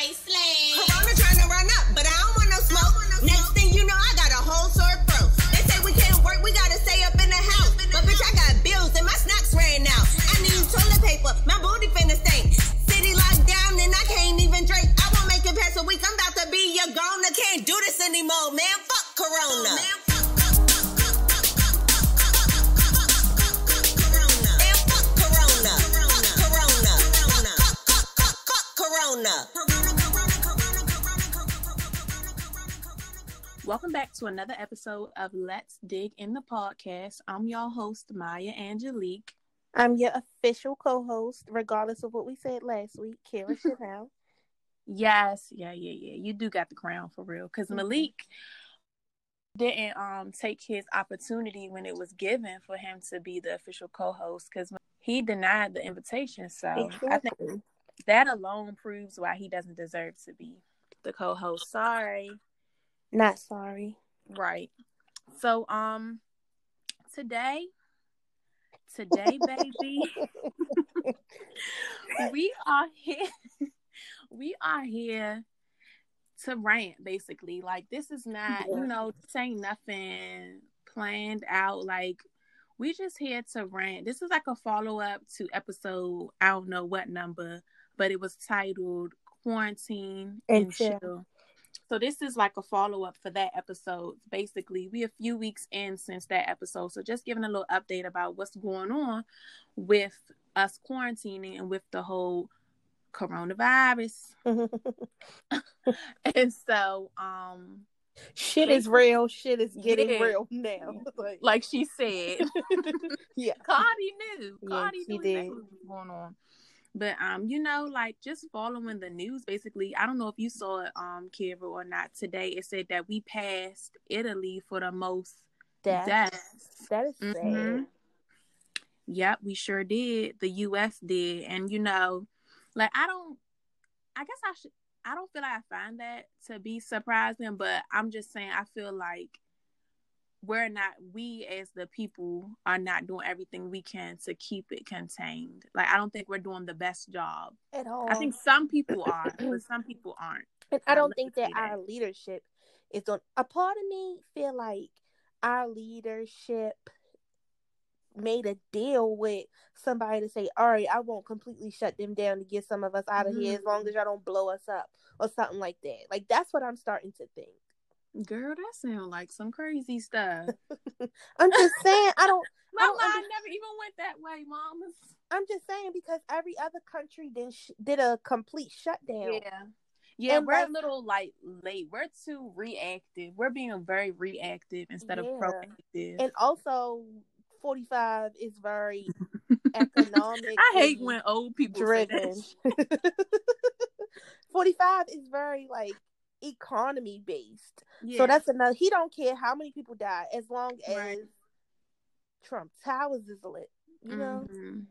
Iceland. Corona trying to run up, but I don't want no smoke. Next thing you know, I got a whole sore throat. They say we can't work, we gotta stay up in the house. But bitch, I got bills and my snacks ran out. I need toilet paper, my booty finna stink. City locked down and I can't even drink. I won't make it past a week. I'm about to be your gone. I can't do this anymore, man. Fuck Corona. Man, Welcome back to another episode of Let's Dig in the Podcast. I'm your host, Maya Angelique. I'm your official co-host, regardless of what we said last week, Kara Chanel. Yes, yeah, yeah, yeah. You do got the crown for real. Because Mhm. Malik didn't um take his opportunity when it was given for him to be the official co-host because he denied the invitation. So I think that alone proves why he doesn't deserve to be the co-host. Sorry. Not sorry. Right. So um today today baby we are here we are here to rant basically. Like this is not, you know, this ain't nothing planned out like we just here to rant. This is like a follow up to episode I don't know what number, but it was titled Quarantine And and Chill. Chill. So this is like a follow up for that episode. Basically, we a few weeks in since that episode. So just giving a little update about what's going on with us quarantining and with the whole coronavirus. and so, um, shit is real. Shit is getting Yeah. real now. Like, like she said, yeah. Cardi knew. Yeah, Cardi she knew did. exactly what was going on. But um, you know, like just following the news basically. I don't know if you saw it, um, Kira or not today. It said that we passed Italy for the most That, deaths. that is Mhm. sad. Yep, we sure did. The US did. And you know, like I don't I guess I should I don't feel like I find that to be surprising, but I'm just saying I feel like we're not we as the people are not doing everything we can to keep it contained. Like I don't think we're doing the best job. At all. I think some people are, but some people aren't. And I don't think that that. our leadership is on. A part of me feel like our leadership made a deal with somebody to say, "All right, I won't completely shut them down to get some of us out of here as long Mhm. as y'all don't blow us up or something like that." Like that's what I'm starting to think. Girl, that sounds like some crazy stuff. I'm just saying. I don't. My I don't mind under- never even went that way, mamas. I'm just saying because every other country did sh- did a complete shutdown. Yeah. Yeah, And, we're like- a little like late. We're too reactive. We're being very reactive instead of proactive. And also, 45 is very economic. I hate when old people say driven. that. 45 is very like economy based. Yeah. So that's another. He don't care how many people die as long as Right. Trump Towers is lit. You know. Mhm.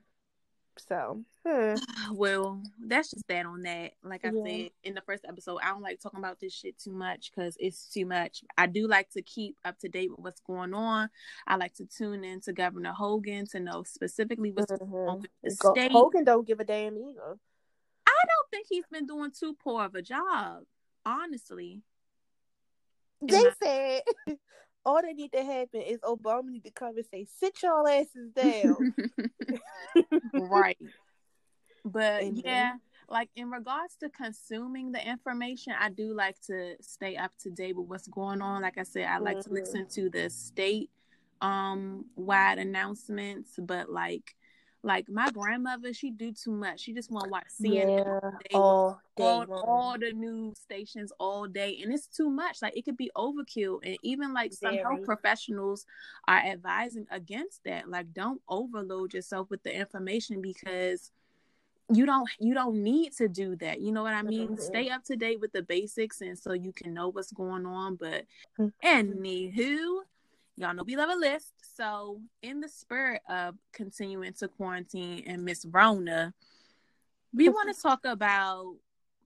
So hmm. Well, that's just that on that. Like I Yeah. said in the first episode, I don't like talking about this shit too much because it's too much. I do like to keep up to date with what's going on. I like to tune in to Governor Hogan to know specifically what's going on Mhm. with the Go- state. Hogan don't give a damn either. I don't think he's been doing too poor of a job, honestly. They said all that need to happen is Obama need to come and say, "Sit y'all asses down." right. But yeah, like in regards to consuming the information, I do like to stay up to date with what's going on. Like I said, I like to Mhm. listen to the state um wide announcements, but like like my grandmother, she do too much. She just want to watch CNN yeah, day all day all, all the news stations all day and it's too much like it could be overkill and even like some Very. health professionals are advising against that like don't overload yourself with the information because you don't you don't need to do that you know what i mean Mhm. stay up to date with the basics and so you can know what's going on but Mhm. anywho y'all know we love a list so in the spirit of continuing to quarantine and miss rona we want to talk about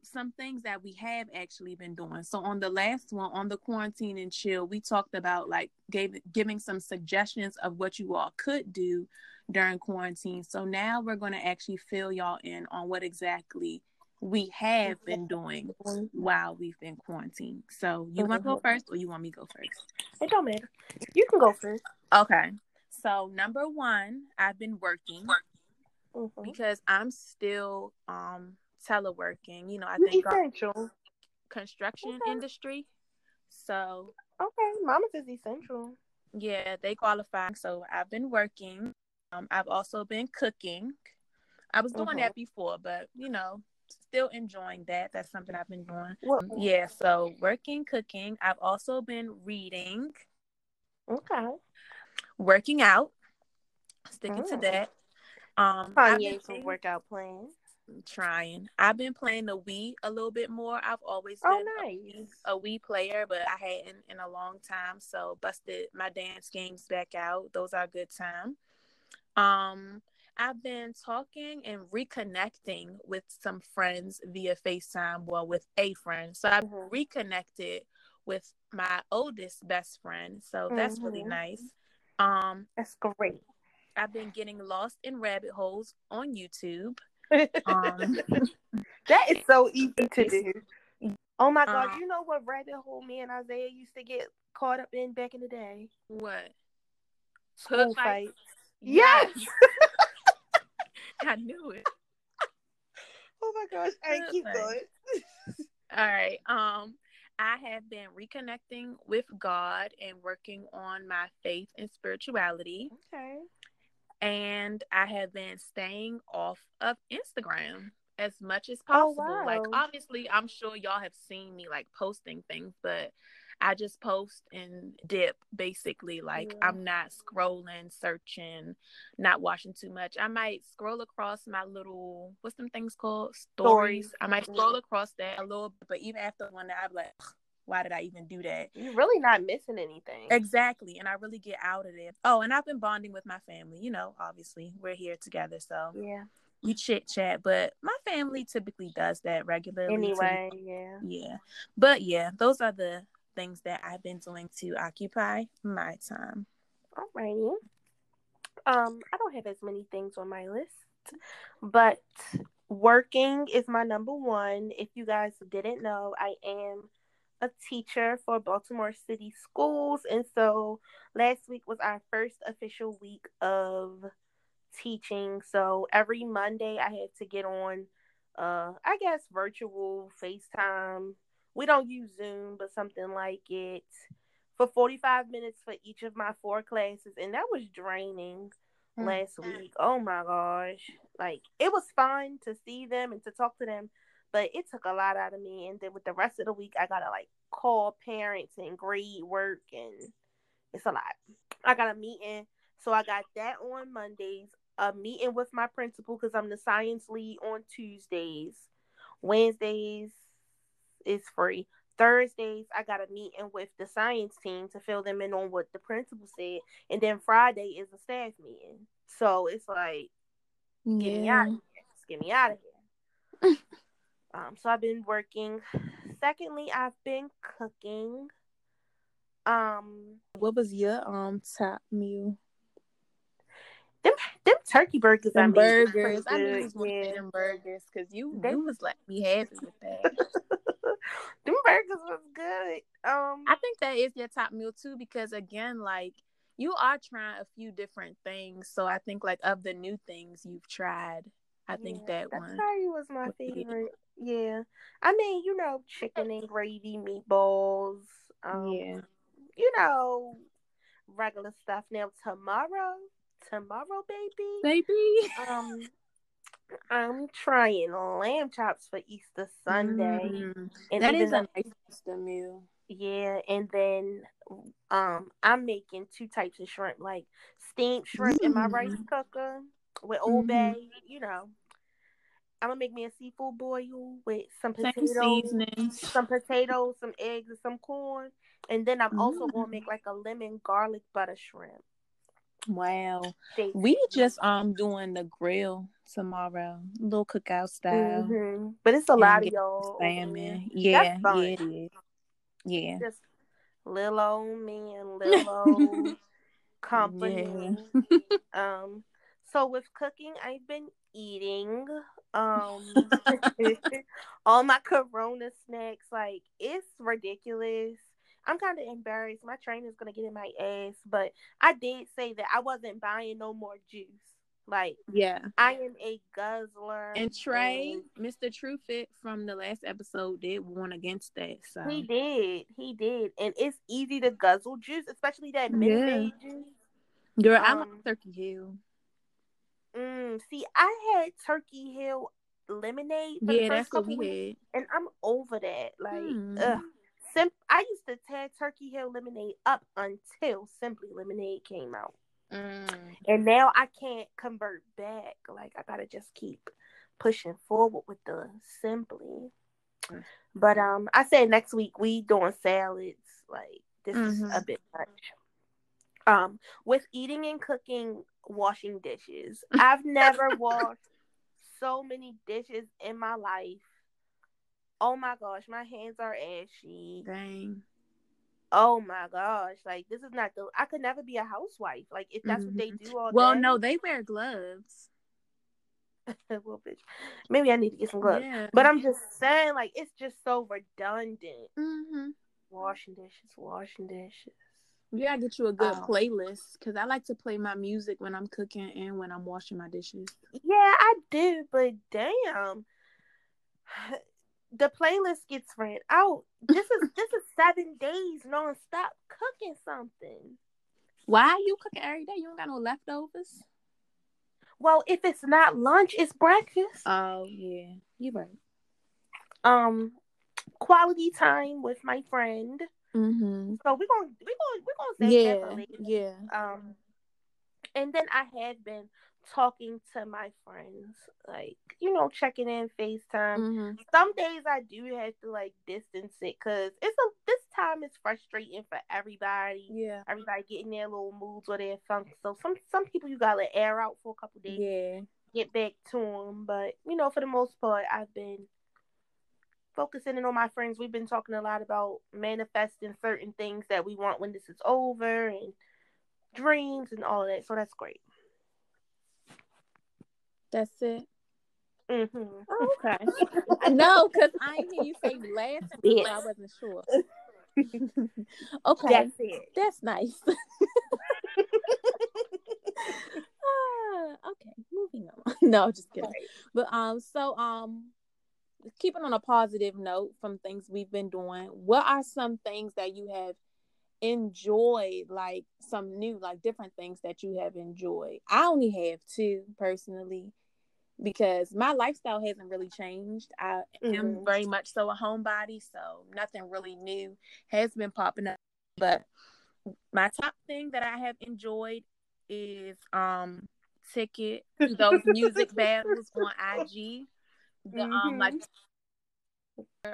some things that we have actually been doing. So on the last one, on the quarantine and chill, we talked about like gave, giving some suggestions of what you all could do during quarantine. So now we're going to actually fill y'all in on what exactly we have been doing while we've been quarantined. So you want to go first, or you want me to go first? It don't matter. You can go first. Okay. So number one, I've been working Mhm. because I'm still um teleworking. You know, I think essential. construction Okay. industry. So Okay, Mama's is essential. yeah, they qualify. So I've been working. Um, I've also been cooking. I was doing Mhm. that before, but you know, still enjoying that. That's something I've been doing. What? Yeah, so working, cooking. I've also been reading, Okay. working out, sticking to Mm. that. Um, Kanye's playing- workout plan. trying. I've been playing the Wii a little bit more. I've always Oh, been a nice. Wii- a Wii player, but I hadn't in a long time. So busted my dance games back out. Those are a good time. Um, I've been talking and reconnecting with some friends via FaceTime, well, with a friend. So I've reconnected with my oldest best friend. So that's really Mhm. nice. Um, That's great. I've been getting lost in rabbit holes on YouTube. Um, that is so easy to do. Oh my god, Um, you know what rabbit hole me and Isaiah used to get caught up in back in the day? what? School Hood fights? fights. Yes. I knew it. Oh my gosh. I keep going. All right. Um, I have been reconnecting with God and working on my faith and spirituality. Okay. And I have been staying off of Instagram as much as Oh, possible. Like obviously I'm sure y'all have seen me like posting things, but I just post and dip basically. Like Yeah. I'm not scrolling, searching, not watching too much. I might scroll across my little what's them things called? Stories. Stories. I might scroll across that a little bit, but even after one that I'm like, why did I even do that? You're really not missing anything. Exactly. And I really get out of it. Oh, and I've been bonding with my family. You know, obviously, we're here together. So Yeah. we chit chat, but my family typically does that regularly. Anyway, yeah. yeah. But yeah, those are the things that I've been doing to occupy my time. Alrighty. Um, I don't have as many things on my list, but working is my number one. If you guys didn't know, I am a teacher for Baltimore City Schools, and so last week was our first official week of teaching. So every Monday I had to get on uh I guess virtual FaceTime. We don't use Zoom, but something like it for 45 minutes for each of my four classes and that was draining Mm. last week. Oh my gosh. Like it was fun to see them and to talk to them, but it took a lot out of me and then with the rest of the week I got to like call parents and grade work and it's a lot. I got a meeting. So I got that on Mondays, a meeting with my principal cuz I'm the science lead on Tuesdays. Wednesdays is free. Thursdays, I got a meeting with the science team to fill them in on what the principal said. And then Friday is a staff meeting. So it's like, get me out of here. Just get me out of here. um, so I've been working. Secondly, I've been cooking. Um, What was your um top meal? them them turkey burgers I Them made burgers. I pretty knew you was yeah. them burgers because you They- you was like me happy with that. them burgers was good. Um, I think that is your top meal too, because again, like you are trying a few different things. So I think like of the new things you've tried, I think Yeah, that one. probably was my favorite. Yeah, I mean, you know, chicken and gravy, meatballs. Um, yeah. you know, regular stuff. Now tomorrow, tomorrow, baby. Baby. Um, I'm trying lamb chops for Easter Sunday, Mm. and That is a nice Easter meal. yeah, and then um, I'm making two types of shrimp, like steamed shrimp in my rice Mm. cooker with Old Mhm. Bay. You know, I'm gonna make me a seafood boil with some potatoes, some potatoes, some eggs, and some corn, and then I'm also gonna Mm. make like a lemon garlic butter shrimp. Wow. Steak. We just um doing the grill tomorrow. little cookout style. Mhm. But it's a lot of y'all. Salmon. Yeah, yeah, it is. Yeah. Just little old me and little old company. um, so with cooking, I've been eating. Um, all my Corona snacks, like it's ridiculous. I'm kind of embarrassed. My trainer's gonna get in my ass, but I did say that I wasn't buying no more juice. Like, yeah, I am a guzzler. And Trey, and Mr. Truefit from the last episode, did warn against that. So he did, he did, and it's easy to guzzle juice, especially that Minute yeah. juice. Girl, um, I like Turkey Hill. Mm, see, I had Turkey Hill lemonade. yeah, that's what we weeks, had, and I'm over that. Like, hmm. ugh. Sim- I used to tag Turkey Hill lemonade up until Simply Lemonade came out. Mm. And now I can't convert back. Like I gotta just keep pushing forward with the simply. Mm. But um I said next week we doing salads. Like this mm-hmm. is a bit much. Um with eating and cooking, washing dishes. I've never washed so many dishes in my life. Oh my gosh, my hands are ashy. Dang oh my gosh, like this is not the I could never be a housewife. Like if that's mm-hmm. what they mm-hmm. do all day. Well, day. no, they wear gloves. well, bitch, maybe I need to get some gloves. Yeah. But I'm just saying, like it's just so redundant. Mm-hmm. Washing dishes, washing dishes. You gotta get you a good oh. playlist because I like to play my music when I'm cooking and when I'm washing my dishes. Yeah, I do, but damn, the playlist gets ran out. This is this is seven days nonstop cooking something. Why are you cooking every day? You don't got no leftovers. Well, if it's not lunch, it's breakfast. Oh yeah, you right. Um, quality time with my friend. Mm-hmm. So we're gonna we're gonna we're gonna say yeah. Yeah. Um, and then I have been talking to my friends, like you know, checking in FaceTime. Mm-hmm. Some days I do have to like distance it because it's a this time is frustrating for everybody. Yeah, everybody getting their little moods or their funk. So some some people you gotta air out for a couple days. Yeah, get back to them. But you know, for the most part, I've been focusing in on my friends. We've been talking a lot about manifesting certain things that we want when this is over and dreams and all of that. So that's great. That's it. Mm-hmm. Oh, okay. no, because I hear you say last week, I wasn't sure. okay. That's it. That's nice. ah, okay, moving on. No, just kidding. Right. But um, so um, keeping on a positive note from things we've been doing, what are some things that you have enjoyed, like some new, like different things that you have enjoyed? I only have two personally because my lifestyle hasn't really changed. I mm-hmm. am very much so a homebody, so nothing really new has been popping up. But my top thing that I have enjoyed is um ticket to those music battles on IG. The um, mm-hmm. um like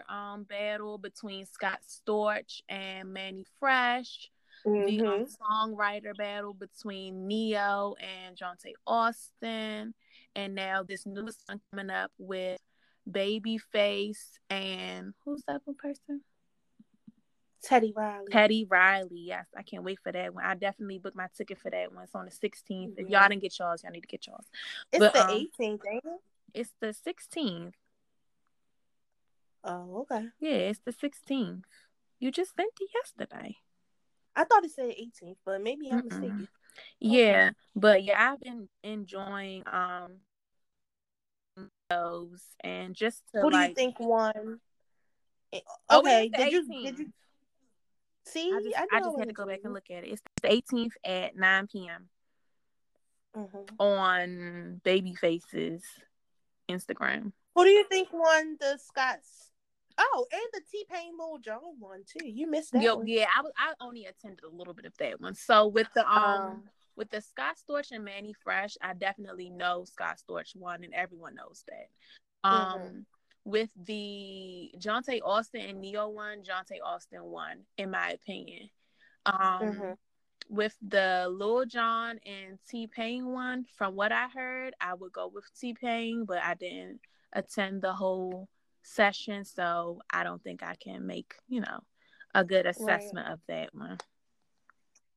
um battle between Scott Storch and Mannie Fresh. Mm-hmm. The um, songwriter battle between Ne-Yo and Johntá Austin and now this new song coming up with Babyface and who's that one person? Teddy Riley. Teddy Riley. Yes, I can't wait for that one. I definitely booked my ticket for that one. It's on the 16th. If y'all didn't get yours, y'all need to get yours. It's but, the um, 18th, ain't it? It's the 16th. Oh, okay. Yeah, it's the 16th. You just sent it yesterday. I thought it said 18th, but maybe I'm Mm-mm. mistaken. Yeah, but yeah, I've been enjoying um those and just to Who do like, you think won? Eh, oh, okay, did you did you see? I just, I, I just had to go back and look at it. It's the 18th at 9 p.m. Mm-hmm. on Babyface's Instagram. Who do you think won the Scott's? Oh, and the T Pain Lil Jon one too. You missed that. Yo, one. yeah, I was. I only attended a little bit of that one. So with the um, um with the Scott Storch and Mannie Fresh, I definitely know Scott Storch won, and everyone knows that. Um, mm-hmm. with the Johntá Austin and Ne-Yo one, Johntá Austin won, in my opinion. Um, mm-hmm. with the Lil Jon and T Pain one, from what I heard, I would go with T Pain, but I didn't attend the whole session, so I don't think I can make, you know, a good assessment right. of that one.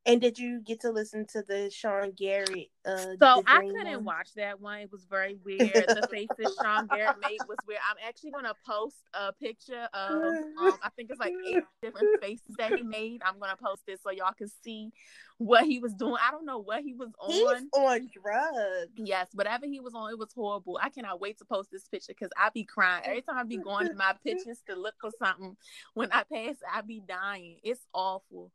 And did you get to listen to the Sean Garrett? Uh, so I couldn't one? watch that one. It was very weird. the faces Sean Garrett made was weird. I'm actually gonna post a picture of um, I think it's like eight different faces that he made. I'm gonna post it so y'all can see what he was doing. I don't know what he was on. He's on drugs. Yes, whatever he was on, it was horrible. I cannot wait to post this picture because I be crying every time I be going to my pictures to look for something. When I pass, I be dying. It's awful.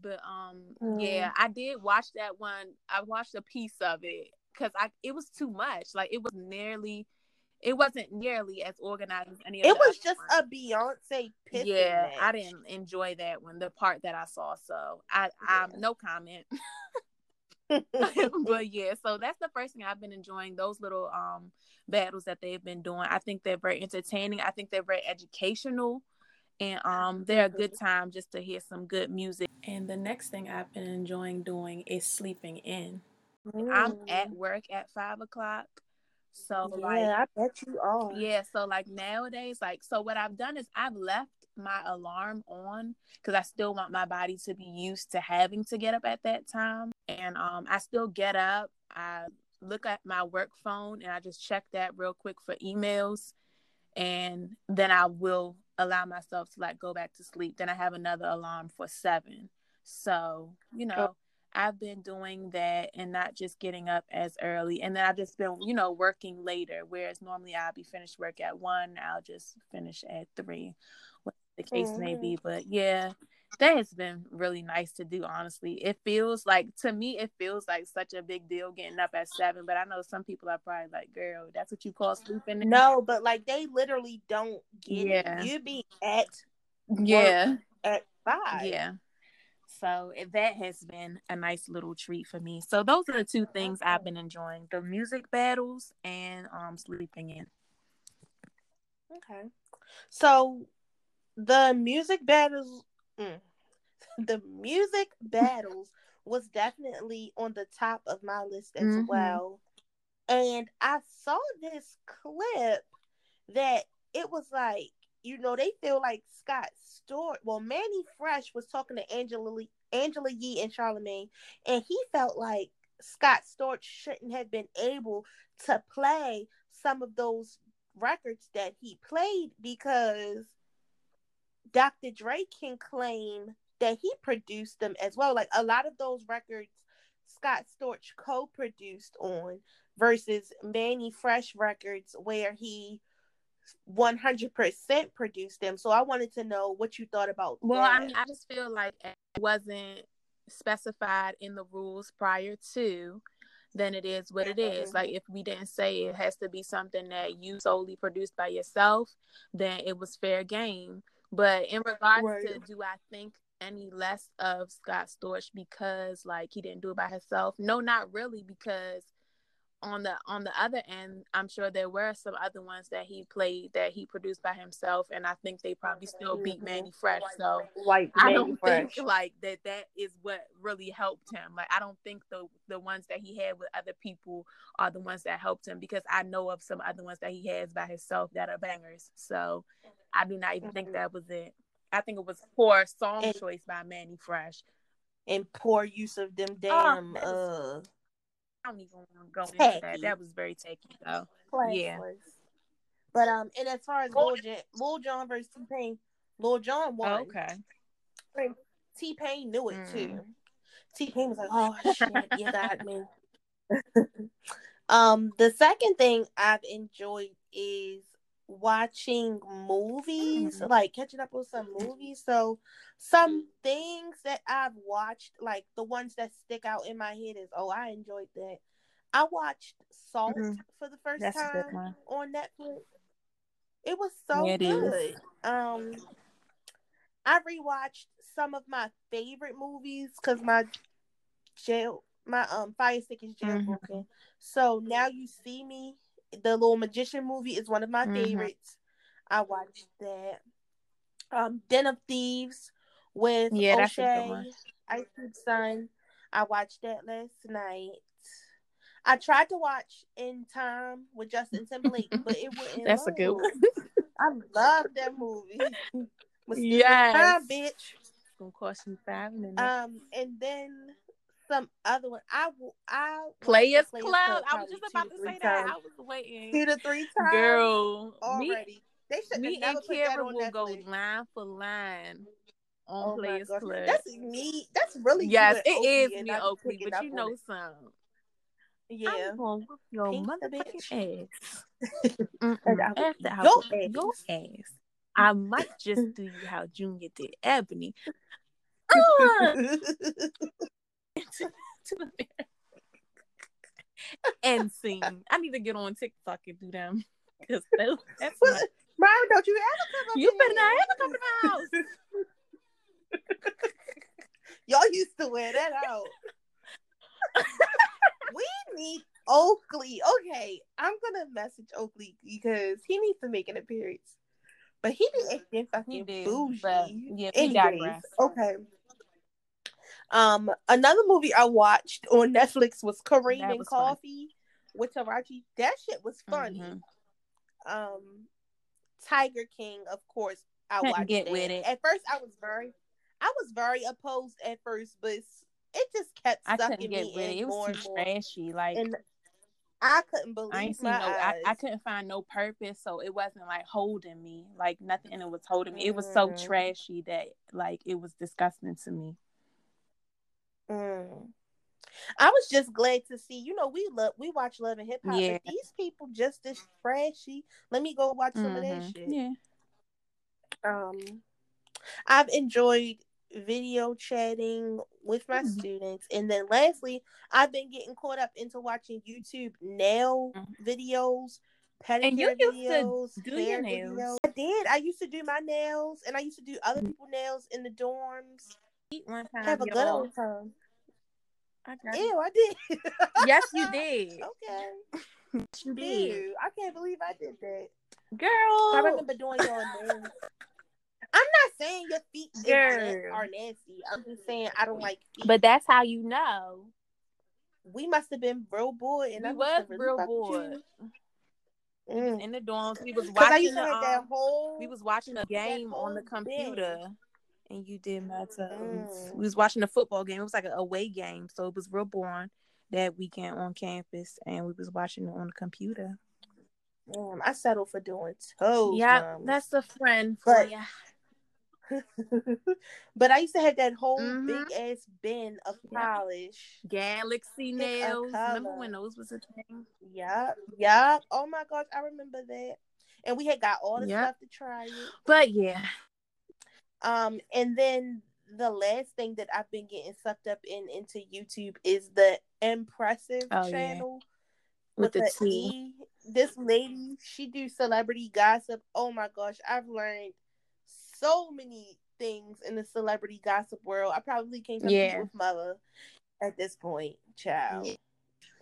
But um, mm. yeah, I did watch that one. I watched a piece of it because I it was too much. Like it was nearly, it wasn't nearly as organized as any. It was just ones. a Beyonce. Yeah, match. I didn't enjoy that one. The part that I saw, so I I no comment. but yeah, so that's the first thing I've been enjoying. Those little um battles that they've been doing. I think they're very entertaining. I think they're very educational and um, they're a good time just to hear some good music. And the next thing I've been enjoying doing is sleeping in. Mm. I'm at mm. work at five o'clock. So yeah, like I bet you are. Yeah, so like nowadays, like so what I've done is I've left my alarm on because I still want my body to be used to having to get up at that time. And um I still get up, I look at my work phone and I just check that real quick for emails and then I will allow myself to like go back to sleep. Then I have another alarm for seven. So, you know, I've been doing that and not just getting up as early. And then I've just been, you know, working later. Whereas normally I'll be finished work at one, I'll just finish at three, what the case mm-hmm. may be. But yeah, that has been really nice to do honestly. It feels like to me it feels like such a big deal getting up at seven but i know some people are probably like girl that's what you call sleeping no but like they literally don't get yeah. it you be at yeah. at five. Yeah. So that has been a nice little treat for me. So those are the two things i've been enjoying the music battles and um sleeping in. Okay. So the music battles Mm. The music battles was definitely on the top of my list as mm-hmm. well. And I saw this clip that it was like, you know, they feel like Scott Storch. Well, Mannie Fresh was talking to Angela Lee, Angela Yee and Charlemagne, and he felt like Scott Storch shouldn't have been able to play some of those records that he played because Dr. Dre can claim that he produced them as well. Like a lot of those records, Scott Storch co produced on versus Mannie Fresh records where he 100% produced them. So I wanted to know what you thought about Well, that. I mean, I just feel like it wasn't specified in the rules prior to then it is what it is. Like if we didn't say it has to be something that you solely produced by yourself, then it was fair game. But in regards right. to do I think any less of Scott Storch because like he didn't do it by himself? No, not really because on the on the other end, I'm sure there were some other ones that he played that he produced by himself, and I think they probably still beat. Mannie Fresh. So like I don't Fresh. think like that that is what really helped him. Like I don't think the the ones that he had with other people are the ones that helped him because I know of some other ones that he has by himself that are bangers. So I do not even mm-hmm. think that was it. I think it was poor song and, choice by Mannie Fresh. And poor use of them oh, damn oh, uh I don't even want to go tacky. into that. That was very tacky though. Yeah. But um and as far as Lil, Jon, Lil Jon versus T Pain, Lil Jon won. Oh, okay. T Pain knew it mm. too. T Pain was like, "Oh shit, you got me." um, the second thing I've enjoyed is watching movies, mm-hmm. like catching up with some movies. So some things that I've watched, like the ones that stick out in my head is, oh, I enjoyed that. I watched Salt mm-hmm. for the first That's time on Netflix. It was so yeah, it good. Is. Um I rewatched some of my favorite movies because my jail my um fire stick is jailbroken. Mm-hmm. So now you see me the little magician movie is one of my mm-hmm. favorites. I watched that. Um, Den of Thieves with yeah, O'Shea, Ice Cube Son. I watched that last night. I tried to watch In Time with Justin Timberlake, but it wouldn't. That's a good one. I love that movie. Yeah, bitch. gonna cost you five minutes. Um, and then some other one. I will. I Players Players Club. I was just about to say that. times. I was waiting. Two to three times. Girl, me, already. they should me and Kara will go line for line on Oh Players. Club. That's me. That's really yes, it and is me, Oakley, but you know it. some. Yeah. I'm gonna your motherfucking ass. After I your whip your ass. ass, I might just do you how Junior did Ebony. Uh, to the mirror. and sing. I need to get on TikTok and do them because that's my, Myron, don't you ever come you better not ever come to my house. Y'all used to wear that out. we need Oakley. Okay, I'm gonna message Oakley because he needs to make an appearance. But he be acting fucking He do, bougie. yeah, we Anyways, digress. okay. Um, another movie I watched on Netflix was Kareem and was fun. Coffee with Taraji. That shit was funny. Mhm. Um, Tiger King, of course, I Couldn't watched get that. with it. At first, I was very, I was very opposed at first, but it just kept I sucking couldn't get me with in it. It more was too more. trashy. Like And I couldn't believe I my no. Eyes. I couldn't find no purpose, so it wasn't like holding me. Like nothing in it was holding me. It was so Mm. trashy that like it was disgusting to me. Mm. I was just glad to see. You know, we love we watch Love and Hip Hop, Yeah. but these people just as trashy. Let me go watch some of that Mhm. shit. Yeah. um i've enjoyed video chatting with my Mhm. students and then lastly i've been getting caught up into watching youtube nail Mhm. videos pedicure And you used to videos do your nails. videos. i did i used to do my nails and i used to do other people's nails in the dorms Eat one time, have a good old time I got ew i did Yes, you did. okay Yes, you did. Ew, i can't believe i did that Girl. I remember doing your. I'm not saying your feet Girl. are nasty. I'm just saying I don't like feet. But that's how you know. we must have been real bored, and we I was really real bored. Mm. In the dorms, we was watching the um, whole. we was watching a game on the computer. And you did my toes. Mm. We was watching a football game. It was like an away game, so it was real boring that weekend on campus, and we was watching it on the computer. Damn, I settled for doing toes. yeah, that's a friend for But- but I used to have that whole Mhm. big ass bin of polish. Galaxy nails. Remember when those was a thing? Yeah, yeah. Oh my gosh, I remember that. And we had got all the Yep. stuff to try it. But yeah, Um, and then the last thing that I've been getting sucked up in into YouTube is the impressive Oh, yeah. channel with the a T. E. This lady, she do celebrity gossip. Oh my gosh, I've learned so many things in the celebrity gossip world. I probably can't compete Yeah. with mother at this point, child.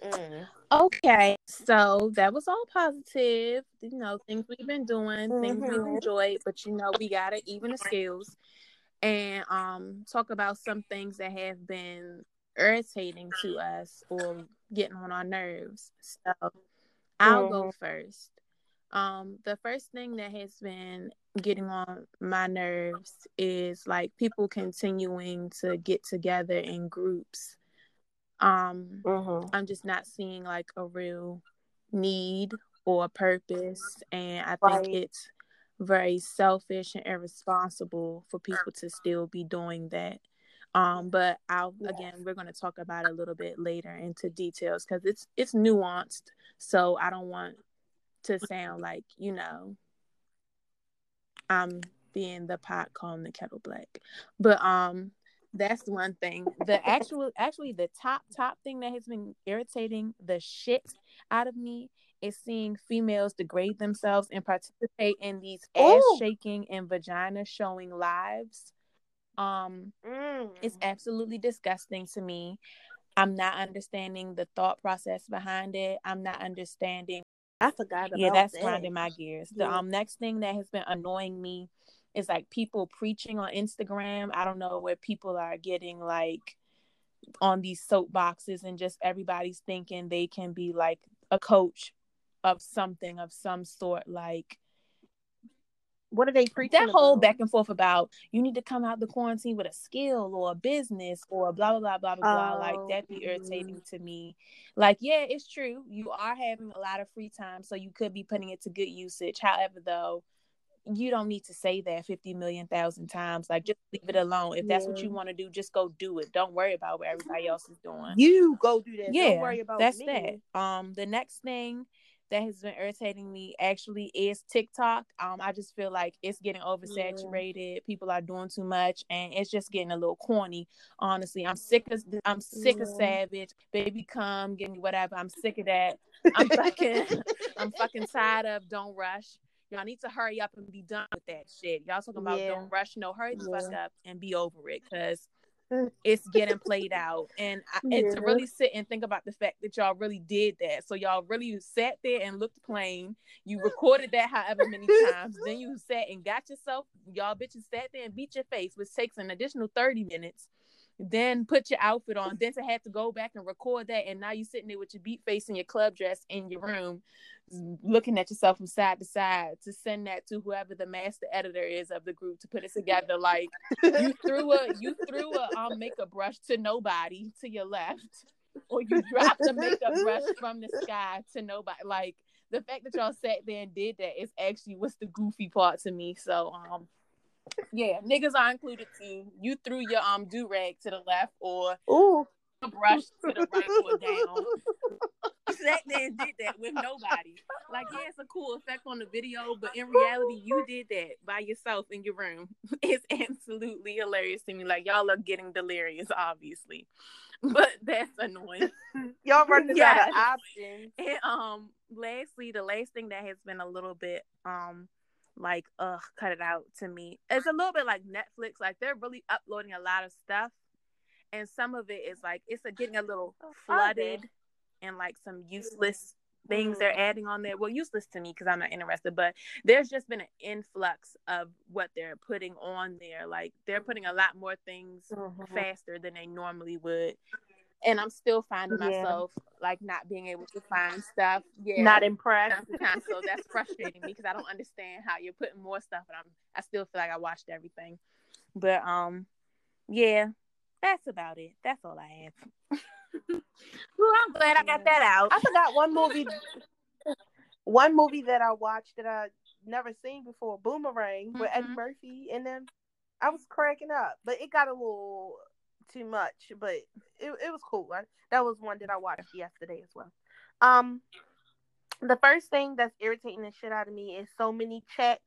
Mm. Okay, so that was all positive. You know, things we've been doing, things we've Mhm. enjoyed, but you know, we gotta even the scales and um talk about some things that have been irritating to us or getting on our nerves. So I'll go first. Um, the first thing that has been getting on my nerves is like people continuing to get together in groups. Um, Mhm. I'm just not seeing like a real need or a purpose. And I think it's very selfish and irresponsible for people to still be doing that. Um, but I'll again we're gonna talk about it a little bit later into details because it's it's nuanced. So I don't want to sound like, you know, I'm being the pot calling the kettle black. But um that's one thing. The actual actually the top top thing that has been irritating the shit out of me is seeing females degrade themselves and participate in these ass shaking and vagina showing lives. Um Mm. it's absolutely disgusting to me. I'm not understanding the thought process behind it. I'm not understanding I forgot about yeah, that's that. grinding my gears. The um next thing that has been annoying me is like people preaching on Instagram. I don't know where people are getting like on these soapboxes and just everybody's thinking they can be like a coach of something of some sort like What are they preaching? that whole about? back and forth about you need to come out the quarantine with a skill or a business or blah blah blah blah blah blah. Like Oh, that be irritating oh. to me. Like, yeah, it's true. You are having a lot of free time, so you could be putting it to good usage. However, though, you don't need to say that 50 million thousand times. Like just leave it alone. If that's what you want to do, just go do it. Don't worry about what everybody else is doing. You go do that. yeah Don't worry about that's me. that. Um the next thing that has been irritating me actually is tiktok. Um i just feel like it's getting oversaturated. People are doing too much and it's just getting a little corny. Honestly i'm sick of i'm sick of savage baby come give me whatever. I'm sick of that. I'm fucking i'm fucking tired of don't rush Y'all need to hurry up and be done with that shit. Y'all talking about Yeah. don't rush. No, hurry the fuck up and be over it because it's getting played out. And I, and to really sit and think about the fact that y'all really did that. So y'all really sat there and looked plain. You recorded that however many times. Then you sat and got yourself y'all bitches sat there and beat your face which takes an additional 30 minutes. Then put your outfit on. Then to have to go back and record that. And now you sitting there with your beat face and your club dress in your room looking at yourself from side to side to send that to whoever the master editor is of the group to put it together like you threw a you threw a um, makeup brush to nobody to your left, or you dropped a makeup brush from the sky to nobody. Like the fact that y'all sat there and did that is actually what's the goofy part to me. So um, yeah, niggas are included too. You threw your um do rag to the left or Ooh. a brush to the right or down. You sat there and did that with nobody. Like, yeah, it's a cool effect on the video, but in reality, you did that by yourself in your room. It's absolutely hilarious to me. Like, y'all are getting delirious, obviously, but that's annoying. Y'all running Yes. out of options. And um, lastly, the last thing that has been a little bit um, like, ugh, cut it out to me. It's a little bit like Netflix. Like, they're really uploading a lot of stuff, and some of it is like it's a, getting a little flooded and like some useless things they're adding on there. Well, useless to me because I'm not interested, but there's just been an influx of what they're putting on there. Like they're putting a lot more things Mhm. faster than they normally would. And I'm still finding Yeah. myself like not being able to find stuff. Yeah. Not impressed. so that's frustrating me because I don't understand how you're putting more stuff and I'm I still feel like I watched everything. But um yeah, that's about it. That's all I have. well, I'm glad I got that out. I forgot one movie. One movie that I watched that I never seen before, Boomerang, with Eddie Mhm. Murphy and them. I was cracking up, but it got a little too much. But it, it was cool. I, that was one that I watched yesterday as well. Um, the first thing that's irritating the shit out of me is so many chats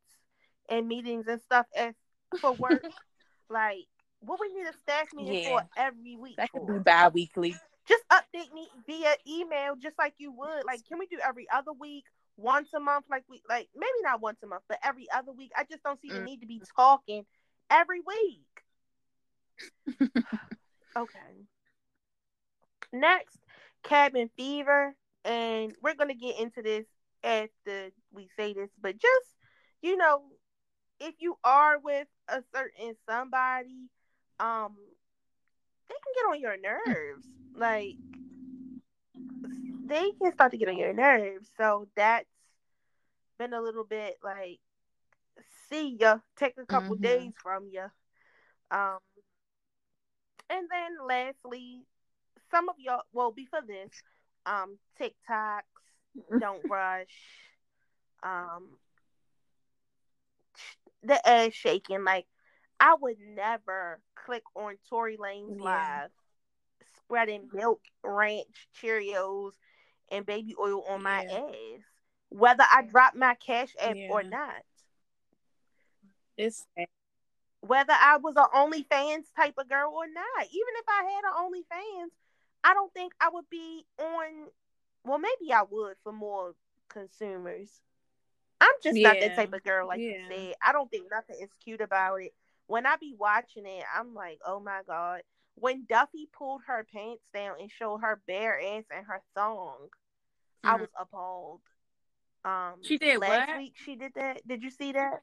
and meetings and stuff as for work. like, what we need a staff meeting Yeah. for every week? That could be bi-weekly. Just update me via email just like you would. Like can we do every other week once a month? Like we like maybe not once a month but every other week. I just don't see the Mm. need to be talking every week. Okay. Next cabin fever. And we're gonna get into this after we say this but just you know if you are with a certain somebody um they can get on your nerves. Like they can start to get on your nerves. So that's been a little bit like see ya take a couple Mhm. days from ya. Um and then lastly some of y'all well before this um tiktoks don't rush um the ass shaking like i would never click on Tory Lanez Yeah. live spreading milk ranch cheerios and baby oil on my Yeah. ass whether i drop my cash app or not It's whether I was an OnlyFans type of girl or not. Even if I had an OnlyFans, I don't think I would be on. Well, maybe I would for more consumers. I'm just not that type of girl, like you said. I don't think nothing is cute about it. When I be watching it, I'm like, oh my god. When Duffy pulled her pants down and showed her bare ass and her thong, I Mhm. was appalled. Um, She did last what? week. She did that. Did you see that?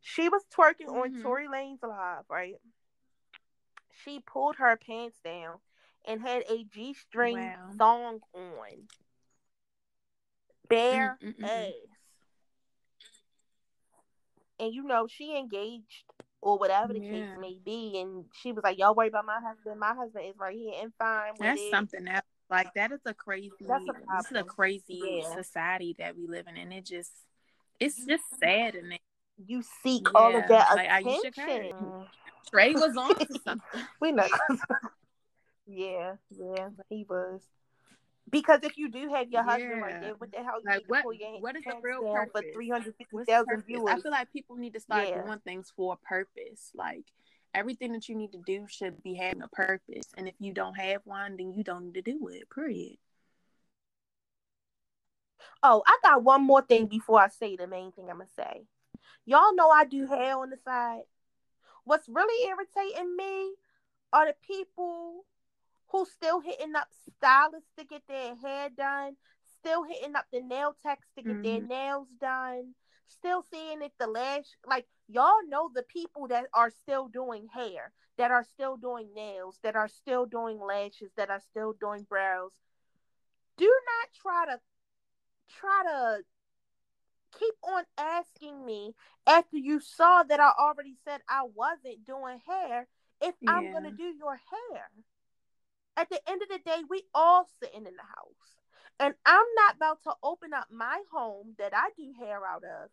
She was twerking on Mhm. Tory Lanez live, right? She pulled her pants down and had a G string Wow. thong on, bare Mm, mm, mm, mm. ass. and you know she engaged or whatever the Yeah. case may be, and she was like, "Y'all worry about my husband. My husband is right here and fine That's it." something else. Like that is a crazy. That's a this is a crazy Yeah. society that we live in, and it just it's just sad. And it, You seek all of that like attention. Trey was on to something. we know. yeah, yeah, he was. Because if you do have your husband right Yeah. there, what the hell Like, what- what is the real down for purpose? three hundred fifty thousand purpose? viewers? I feel like people need to start Yeah. doing things for a purpose. Like everything that you need to do should be having a purpose. And if you don't have one, then you don't need to do it. Period. Oh, I got one more thing before I say the main thing I'm gonna say. Y'all know I do hair on the side. What's really irritating me are the people who still hitting up stylists to get their hair done, still hitting up the nail techs to get their Mhm. nails done, still seeing if the lash like y'all know the people that are still doing hair, that are still doing nails, that are still doing lashes, that are still doing brows. Do not try to try to keep on asking me after you saw that I already said I wasn't doing hair if I'm gonna do your hair. At the end of the day, we all sitting in the house. And I'm not about to open up my home that I do hair out of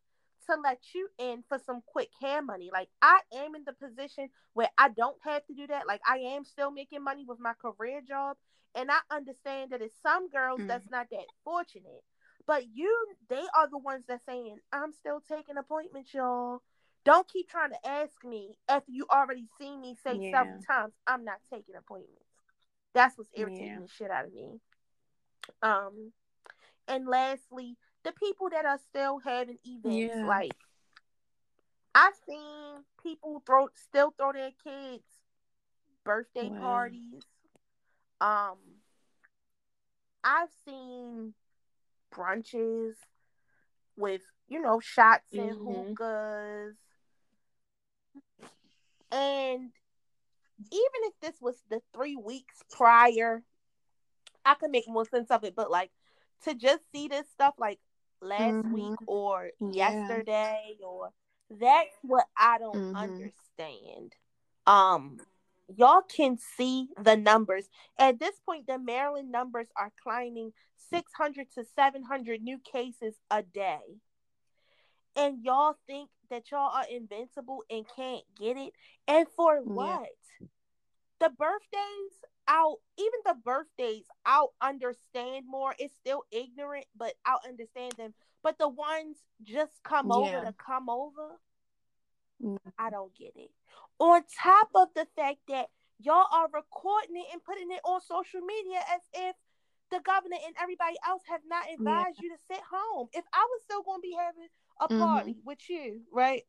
to let you in for some quick hair money. Like I am in the position where I don't have to do that. Like I am still making money with my career job. And I understand that it's some girls Mm. that's not that fortunate. But you, they are the ones that saying, I'm still taking appointments, y'all. Don't keep trying to ask me after you already seen me say Yeah. several times, I'm not taking appointments. That's what's irritating Yeah. the shit out of me. Um, and lastly, the people that are still having events, Yeah. like I've seen people throw still throw their kids birthday Wow. parties. Um, I've seen brunches with you know shots and Mhm. hookahs, and even if this was the three weeks prior, I could make more sense of it. But like to just see this stuff like last Mhm. week or Yeah. yesterday or that's what I don't Mhm. understand. Um y'all can see the numbers. At this point the Maryland numbers are climbing 600 to 700 new cases a day. And y'all think that y'all are invincible and can't get it? And for what? The birthdays, I'll even the birthdays, I'll understand more. It's still ignorant, but I'll understand them. But the ones just come over to come over, Mm. I don't get it. On top of the fact that y'all are recording it and putting it on social media as if the governor and everybody else have not advised you to sit home. If I was still going to be having a party mm-hmm. with you, right?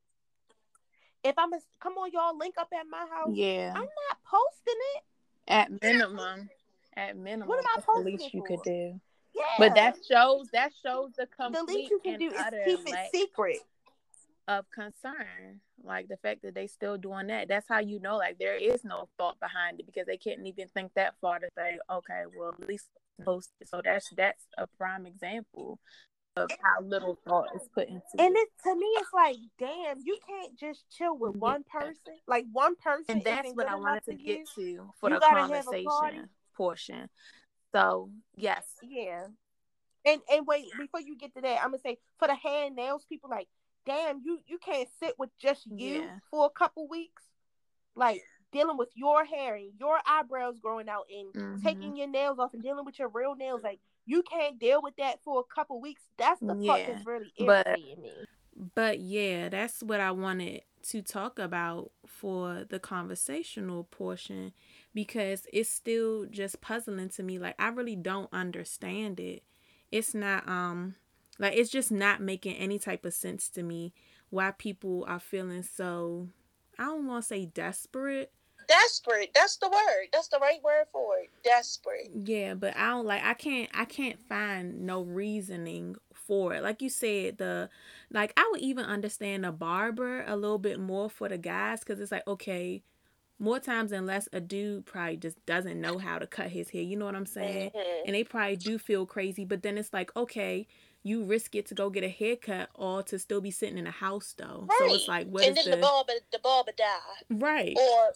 If I'm a, come on, y'all link up at my house. Yeah. I'm not posting it. At minimum. At minimum. What am I that's the least you could do. Yeah, But that shows that shows the complete the least you can do is keep it secret. of concern. Like the fact that they still doing that. That's how you know like there is no thought behind it because they can't even think that far to say, okay, well at least post it. So that's that's a prime example of how little thought is put into And it. it to me, it's like, damn, you can't just chill with one person. Like one person, And that's what I wanted to get you. to for You the gotta have a party. conversation portion. So yes. Yeah. And and wait, before you get to that, I'm gonna say for the hair and nails people, like, damn, you you can't sit with just you Yeah. for a couple weeks, like dealing with your hair and your eyebrows growing out and Mhm. taking your nails off and dealing with your real nails, like you can't deal with that for a couple weeks. That's the part Yeah, that's really but- irritating me. But yeah, that's what I wanted to talk about for the conversational portion because it's still just puzzling to me. Like I really don't understand it. It's not um like it's just not making any type of sense to me why people are feeling so I don't want to say desperate. Desperate. That's the word. That's the right word for it. Desperate. Yeah, but I don't like I can't I can't find no reasoning for it. Like you said, the like I would even understand a barber a little bit more for the guys because it's like okay, more times than less a dude probably just doesn't know how to cut his hair. You know what I'm saying? Mhm. And they probably do feel crazy, but then it's like okay, you risk it to go get a haircut or to still be sitting in a house though. Right. So it's like what and is then the, the barber, the barber die, right? or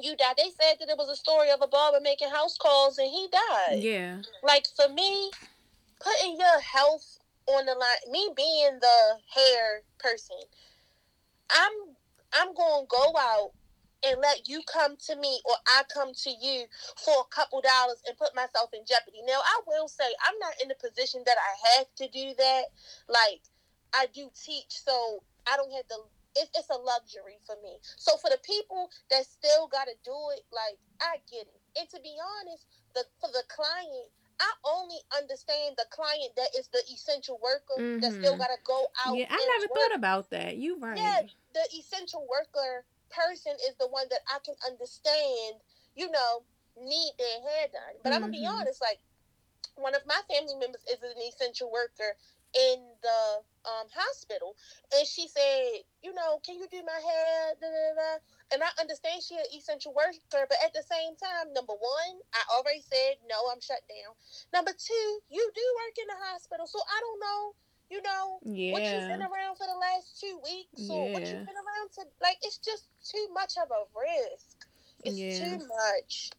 you die. They said that it was a story of a barber making house calls and he died. Yeah. Like for me, putting your health on the line, me being the hair person, I'm I'm gonna go out and let you come to me or I come to you for a couple dollars and put myself in jeopardy. Now I will say I'm not in the position that I have to do that. Like I do teach, so I don't have to. It's, it's a luxury for me. So for the people that still got to do it, like I get it. And to be honest, the for the client, I only understand the client that is the essential worker that still Mhm. got to go out. Yeah, I never work. thought about that. You right. Yeah, the essential worker person is the one that I can understand, you know, need their hair done. But I'm gonna be honest, like one of my family members is an essential worker in the um, hospital, and she said, you know, can you do my hair? Da, da, da. And I understand she an essential worker, but at the same time, number one, I already said no, I'm shut down. Number two, you do work in the hospital, so I don't know, you know, what you've been around for the last two weeks or what you've been around to like it's just too much of a risk it's Yeah. too much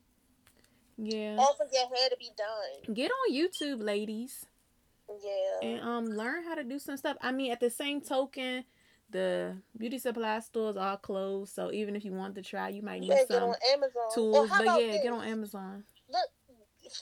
Yeah. all for your hair to be done Get on YouTube, ladies. Yeah and um learn how to do some stuff. I mean, at the same token, the beauty supply stores are closed, so even if you want to try, you might need yeah get some tools. how But yeah, get on Amazon. look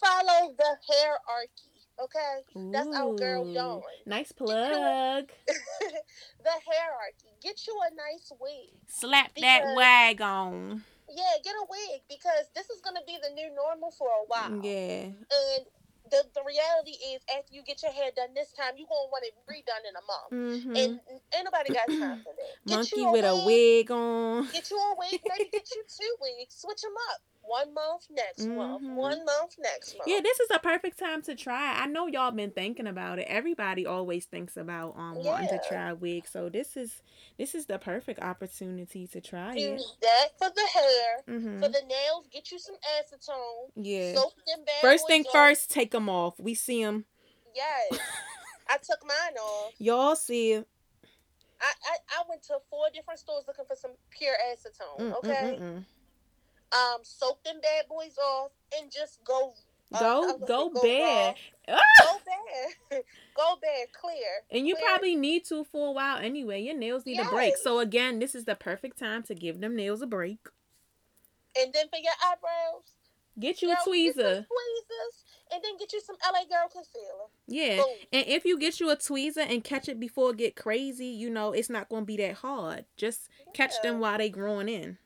follow the hierarchy okay That's our girl Ooh, Dawn. Nice plug. the hierarchy get you a nice wig Slap that Because- wag on. yeah get a wig because this is going to be the new normal for a while Yeah. and the, the reality is after you get your hair done this time you're going to want it redone in a month hmm And ain't nobody got time for that. Get Monkey you with a wig on. Get you a wig, maybe get you two wigs. Switch them up. One month, next month. Mhm. One month, next month. Yeah, this is a perfect time to try. I know y'all been thinking about it. Everybody always thinks about um wanting to try a wig. So this is this is the perfect opportunity to try it. that for the hair. hmm For the nails, get you some acetone. Yeah. Soak them bad First thing first, take them off. We see them. Yes. I took mine off. Y'all see. I, I, I went to four different stores looking for some pure acetone. Mm, mm, Okay. mm, mm. Um, soak them bad boys off and just go. uh, I Go, go bad. Ah! Go bad. go bare. Clear. And you Clear. probably need to for a while anyway. Your nails need a break. So again, this is the perfect time to give them nails a break. And then for your eyebrows, Get you Girl, a tweezer. tweezers, and then get you some LA Girl concealer. Yeah. Boom. And if you get you a tweezer and catch it before it get crazy, you know, it's not going to be that hard. Just catch them while they growing in.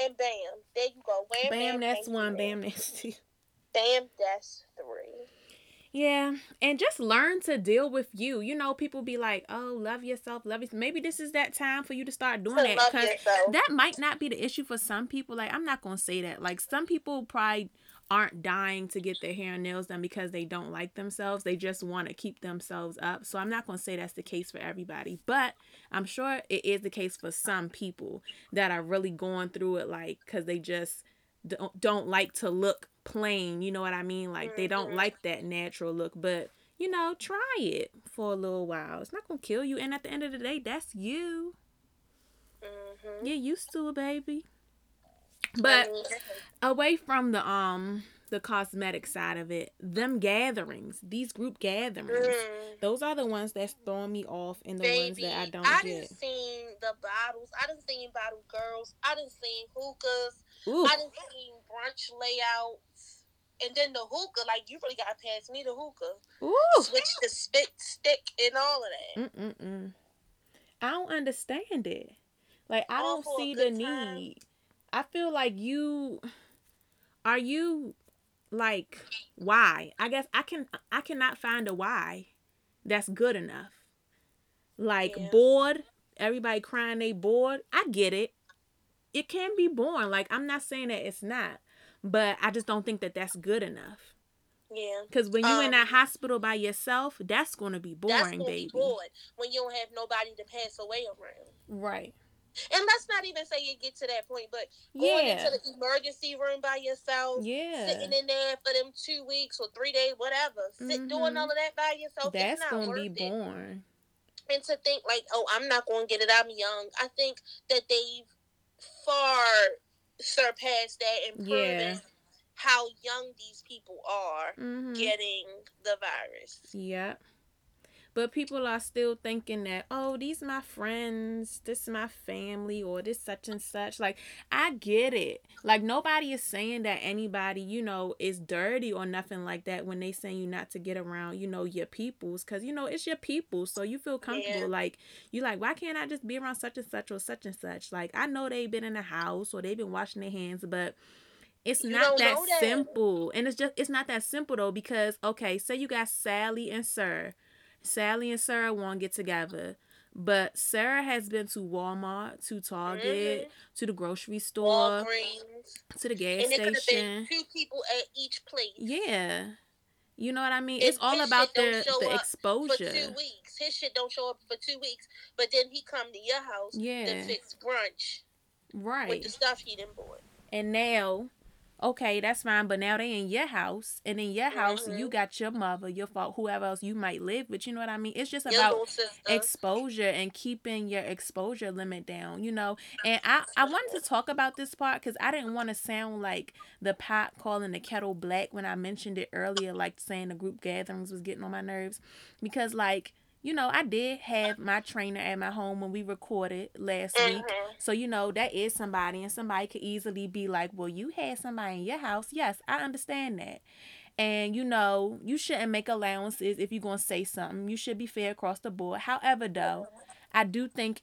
And bam, there you go. Wham, Bam, bam, that's one. ma'am. Bam, that's two. Bam, that's three. Yeah, and just learn to deal with you. You know, people be like, "Oh, love yourself, love yourself." Maybe this is that time for you to start doing To that because that might not be the issue for some people. Like, I'm not gonna say that. Like, some people probably aren't dying to get their hair and nails done because they don't like themselves. They just want to keep themselves up. So I'm not gonna say that's the case for everybody, but I'm sure it is the case for some people that are really going through it, like, because they just don't don't like to look plain. You know what I mean? Like, they don't Mhm. like that natural look, but you know, try it for a little while. It's not gonna kill you, and at the end of the day, that's you. Mm-hmm. Get used to it, baby. But away from the um the cosmetic side of it, them gatherings, these group gatherings, Mm. those are the ones that's throwing me off and the ones that I don't I get. done seen the bottles. I done seen bottle girls. I didn't seen hookahs. Ooh, I done seen brunch layouts. And then the hookah, like you really gotta pass me the hookah. ooh. Switch the spit stick and all of that. Mm-mm-mm. I don't understand it. Like I All don't see the time. need. I feel like you are you like why? I guess I can I cannot find a why that's good enough. Like Yeah. bored, everybody crying they bored. I get it. It can be boring. Like I'm not saying that it's not, but I just don't think that that's good enough. Yeah. Cause when you in that Um, hospital by yourself, that's gonna be That's boring, baby. be bored when you don't have nobody to pass away around. Right. And let's not even say you get to that point, but going Yeah. into the emergency room by yourself, Yeah. sitting in there for them two weeks or three days, whatever, sit doing Mhm. all of that by yourself. That's not gonna worth be it. And to think like, oh, I'm not going to get it. I'm young. I think that they've far surpassed that and proven Yeah. how young these people are hmm getting the virus. Yep. But people are still thinking that, oh, these my friends, this my family, or this such and such. Like, I get it. Like nobody is saying that anybody, you know, is dirty or nothing like that when they saying you not to get around, you know, your peoples. Cause you know, it's your people. So you feel comfortable. Yeah. Like you like, why can't I just be around such and such or such and such? Like I know they've been in the house or they've been washing their hands, but it's You not that that. simple. And it's just it's not that simple though, because okay, say you got Sally and Sir. Sally and Sarah won't get together. But Sarah has been to Walmart, to Target, mm-hmm. to the grocery store, Walgreens. to the gas And it have been station. two people at each place. Yeah. You know what I mean? And It's all about the the up For exposure. two weeks. His shit don't show up for two weeks. But then he come to your house Yeah. to fix brunch Right. with the stuff he didn't bought. And now, okay, that's fine. But now they in your house, and in your house you Mhm. got your mother, your fa- whoever else you might live with. You know what I mean? It's just Your about exposure and keeping your exposure limit down you know and i i wanted to talk about this part because i didn't want to sound like the pot calling the kettle black when i mentioned it earlier like saying the group gatherings was getting on my nerves because like you know i did have my trainer at my home when we recorded last week Mhm. so you know that is somebody and somebody could easily be like well you had somebody in your house yes i understand that and you know, you shouldn't make allowances if you're going to say something. You should be fair across the board. However, though, I do think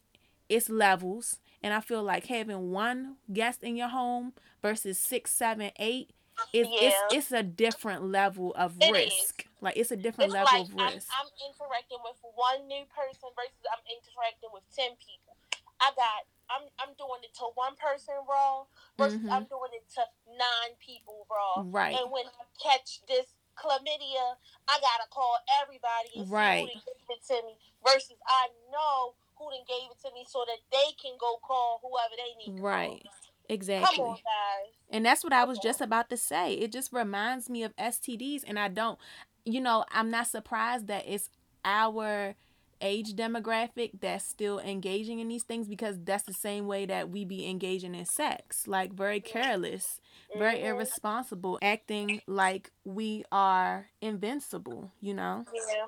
it's levels. And I feel like having one guest in your home versus six, seven, eight is Yeah. it's it's a different level of It is. risk. Like it's a different It's level like of I'm, risk. I'm interacting with one new person versus I'm interacting with ten people. I got I'm I'm doing it to one person raw versus Mhm. I'm doing it to nine people raw. Right. And when I catch this chlamydia, I gotta call everybody and Right. see who gave it to me. Versus I know who done gave it to me so that they can go call whoever they need. To Right. Call. Exactly. Come on, guys. And that's what I was Come just about to say. It just reminds me of STDs, and I don't, you know, I'm not surprised that it's our age demographic that's still engaging in these things because that's the same way that we be engaging in sex like very careless, very Mhm. irresponsible, acting like we are invincible, you know? Yeah.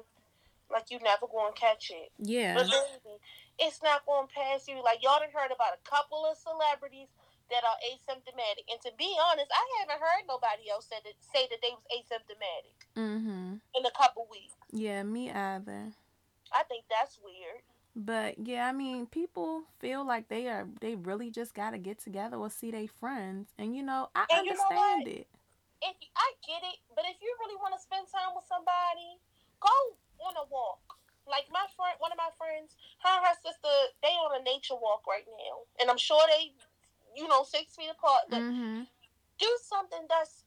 Like you never gonna catch it. Yeah. But it's not going to pass you. Like y'all done heard about a couple of celebrities that are asymptomatic, and to be honest, I haven't heard nobody else say that say that they was asymptomatic Mhm. in a couple weeks. Yeah, me either. I think that's weird. But yeah, I mean, people feel like they are they really just got to get together or see their friends. And you know, I And you know understand it. If I get it, but if you really want to spend time with somebody, go on a walk. Like my friend, one of my friends, her and her sister, they on a nature walk right now, and I'm sure they, you know, six feet apart. But Mhm. do something that's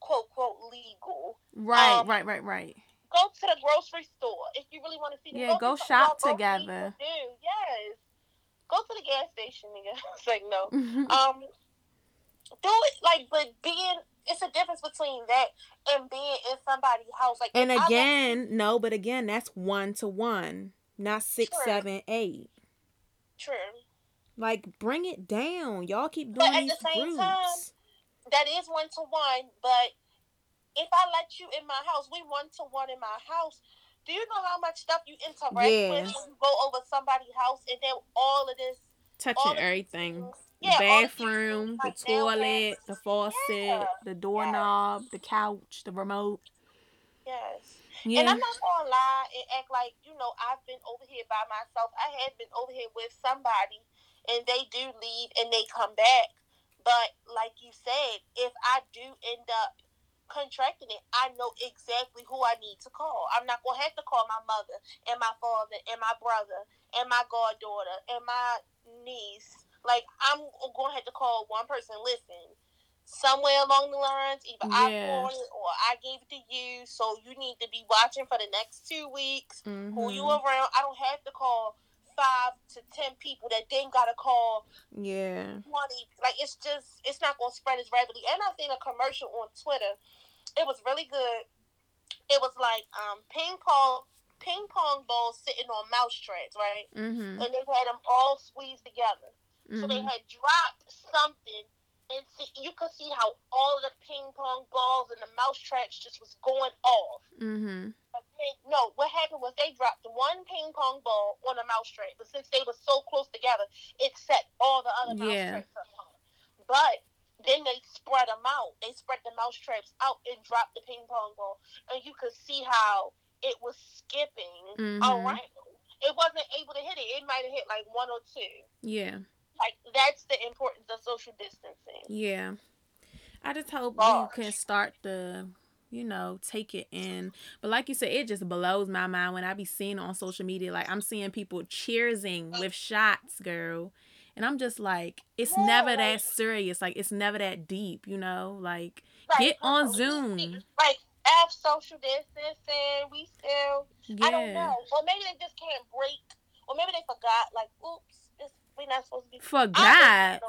quote quote legal. Right, Um, right, right, right. go to the grocery store if you really want to see. Yeah, go something shop together. to Do yes. Go to the gas station, nigga. it's like no. Mhm. Um, do it like, but being it's a difference between that and being in somebody's house. Like, and if I let- again, no, but again, that's one to one, not six, True. seven, eight. true. Like, bring it down. Y'all keep doing But at these the same groups. time, That is one to one, but if I let you in my house, we one to one in my house. Do you know how much stuff you interact Yeah. with when you go over somebody's house and then all of this Touching everything. things- The yeah, bathroom, things the like toilet, the faucet, Yeah. the doorknob, the couch, the remote. Yes. Yeah. And I'm not gonna lie and act like, you know, I've been over here by myself. I have been over here with somebody and they do leave and they come back. But like you said, if I do end up contracting it, I know exactly who I need to call. I'm not gonna have to call my mother and my father and my brother and my goddaughter and my niece. Like I'm gonna have to call one person. Listen, somewhere along the lines, either I called it or I gave it to you. So you need to be watching for the next two weeks. Who you Mhm. around? I don't have to call five to ten people that then gotta call Yeah. twenty. Like it's just it's not gonna spread as rapidly. And I seen a commercial on Twitter. It was really good. It was like um ping pong ping pong balls sitting on mouse traps, right? Mhm. And they had them all squeezed together. So they Mhm. had dropped something, and see, you could see how all the ping pong balls and the mouse traps just was going off. Mhm. No, what happened was they dropped one ping pong ball on a mouse trap, but since they were so close together, it set all the other mouse Yeah. traps apart. But then they spread them out. They spread the mouse traps out and dropped the ping pong ball, and you could see how it was skipping Mhm. around. It wasn't able to hit it. It might have hit like one or two. Yeah. Like that's the importance of social distancing. Yeah. I just hope Gosh. you can start the, you know, take it in. But like you said, it just blows my mind when I be seeing on social media. Like I'm seeing people cheersing with shots, girl. And I'm just like, it's Yeah, never like- that serious. Like it's never that deep, you know? Like Like, get on oh, we- Zoom. Like have social distancing. We still yeah. I don't know. Or maybe they just can't break. Or maybe they forgot. Like, oops, this we not supposed to be. Forgot.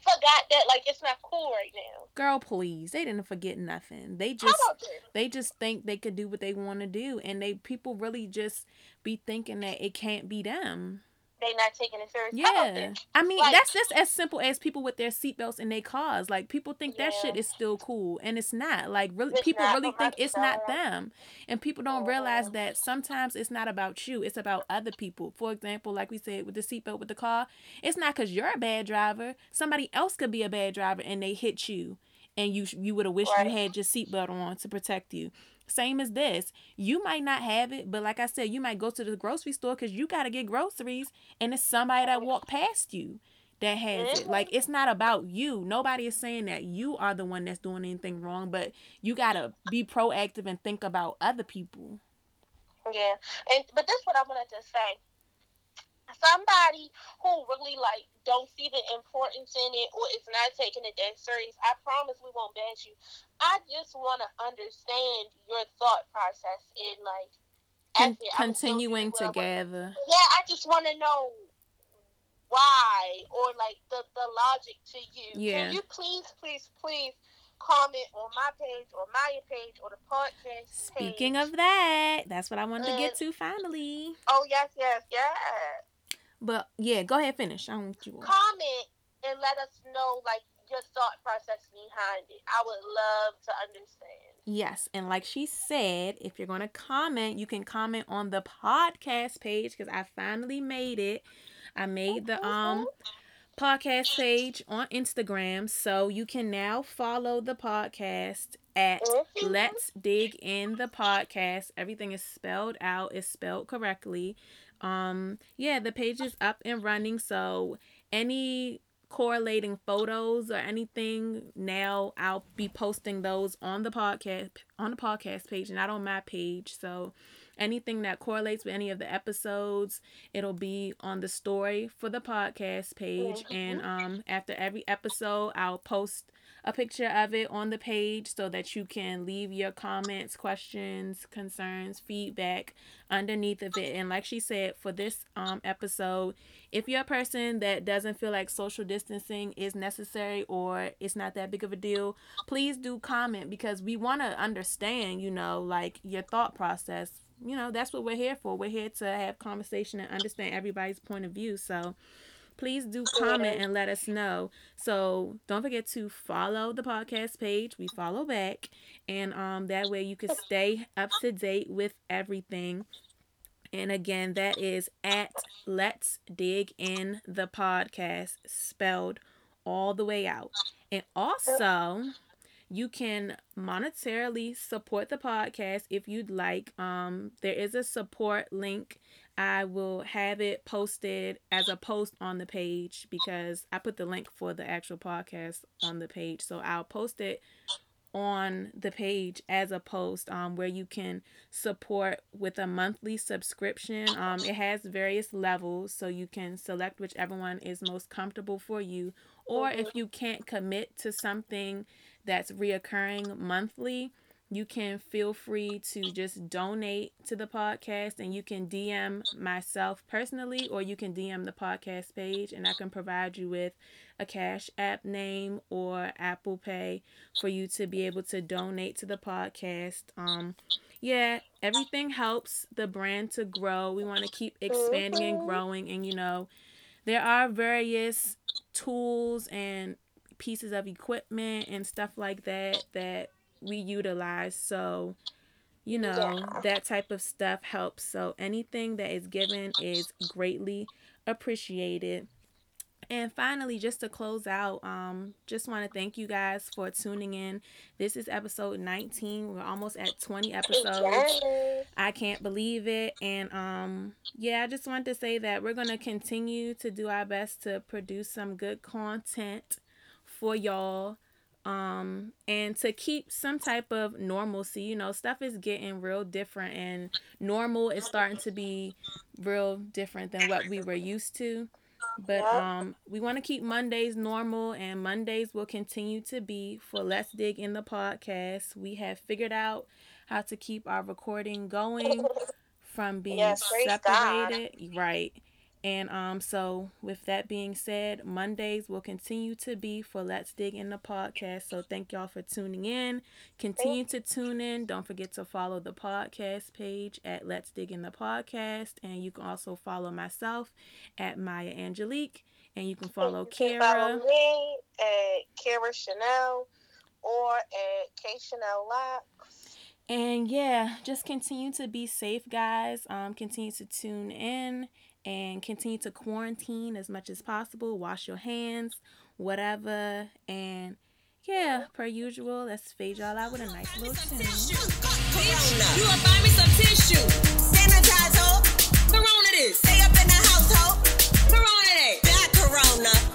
Forgot that like it's not cool right now. Girl, please. They didn't forget nothing. They just they just think they could do what they want to do and they people really just be thinking that it can't be them. They not taking it serious. Yeah. I mean, Like- that's just as simple as people with their seatbelts in their cars. Like people think that shit is still cool and it's not. Like really It's people really think it's not them. And people don't realize Mhm. that sometimes it's not about you, it's about other people. For example, like we said with the seatbelt with the car, it's not cuz you're a bad driver. Somebody else could be a bad driver and they hit you and you you would have wished Right. you had your seatbelt on to protect you. Same as this. You might not have it, but like I said, you might go to the grocery store because you got to get groceries, and it's somebody that walked past you that has it. Like mm-hmm. it's not about you. Nobody is saying that you are the one that's doing anything wrong, but you got to be proactive and think about other people. Yeah, and but that's what I wanted to say. Somebody who really like don't see the importance in it or is not taking it that serious, I promise we won't bash you. I just want to understand your thought process in like Con- as it- I continuing well, together. Yeah, I just want to know why or like the the logic to you. Yeah. Can you please, please, please comment on my page or my page or the podcast Speaking page? of that, that's what I wanted to get mm. to finally. Oh yes, yes, yes. But yeah, go ahead, finish. I want you. comment and let us know like your thought process behind it. I would love to understand. Yes, and like she said, if you're going to comment, you can comment on the podcast page because I finally made it. I made the um podcast page on Instagram, so you can now follow the podcast at Mhm. Let's Dig in the Podcast. Everything is spelled out, is spelled correctly. Um, yeah, the page is up and running, so any correlating photos or anything now I'll be posting those on the podcast on the podcast page not on my page. So anything that correlates with any of the episodes it'll be on the story for the podcast page. And um after every episode I'll post a picture of it on the page so that you can leave your comments questions concerns feedback underneath of it and like she said for this um episode if you're a person that doesn't feel like social distancing is necessary or it's not that big of a deal, please do comment because we want to understand, you know, like your thought process. You know, that's what we're here for. We're here to have conversation and understand everybody's point of view. So please do comment and let us know. So don't forget to follow the podcast page. We follow back. And um that way you can stay up to date with everything. And again, that is at Let's Dig in the Podcast, spelled all the way out. And also, you can monetarily support the podcast if you'd like. Um, there is a support link. I will have it posted as a post on the page because I put the link for the actual podcast on the page. So I'll post it on the page as a post um, where you can support with a monthly subscription. Um, it has various levels, so you can select whichever one is most comfortable for you. Or if you can't commit to something that's reoccurring monthly, you can feel free to just donate to the podcast and you can DM myself personally or you can DM the podcast page and I can provide you with a Cash App name or Apple Pay for you to be able to donate to the podcast. Um yeah, everything helps the brand to grow. We want to keep expanding and growing and you know, there are various tools and pieces of equipment and stuff like that that we utilize. So, you know, Yeah. that type of stuff helps. So, anything that is given is greatly appreciated. And finally, just to close out, um, just want to thank you guys for tuning in. This is episode 19. We're almost at 20 episodes. I can't believe it. And um yeah, I just want to say that we're going to continue to do our best to produce some good content for y'all um and to keep some type of normalcy. You know, stuff is getting real different and normal is starting to be real different than what we were used to. But um we want to keep Mondays normal and Mondays will continue to be for Let's Dig in the podcast. We have figured out how to keep our recording going from being Yes, praise God. separated. Right. And um so with that being said, Mondays will continue to be for Let's Dig in the podcast. So thank y'all for tuning in. Continue to tune in. Don't forget to follow the podcast page at Let's Dig in the Podcast. And you can also follow myself at Maya Angelique. And you can follow can follow Kara. me at Kara Chanel or at K Chanel Locks. And yeah, just continue to be safe, guys. Um, continue to tune in and continue to quarantine as much as possible. Wash your hands, whatever. And yeah, per usual, let's fade y'all out with a nice little tune. Corona. You will find me some tissue. Sanitize, ho. Corona this. Stay up in the house, ho. Corona that. Got. Corona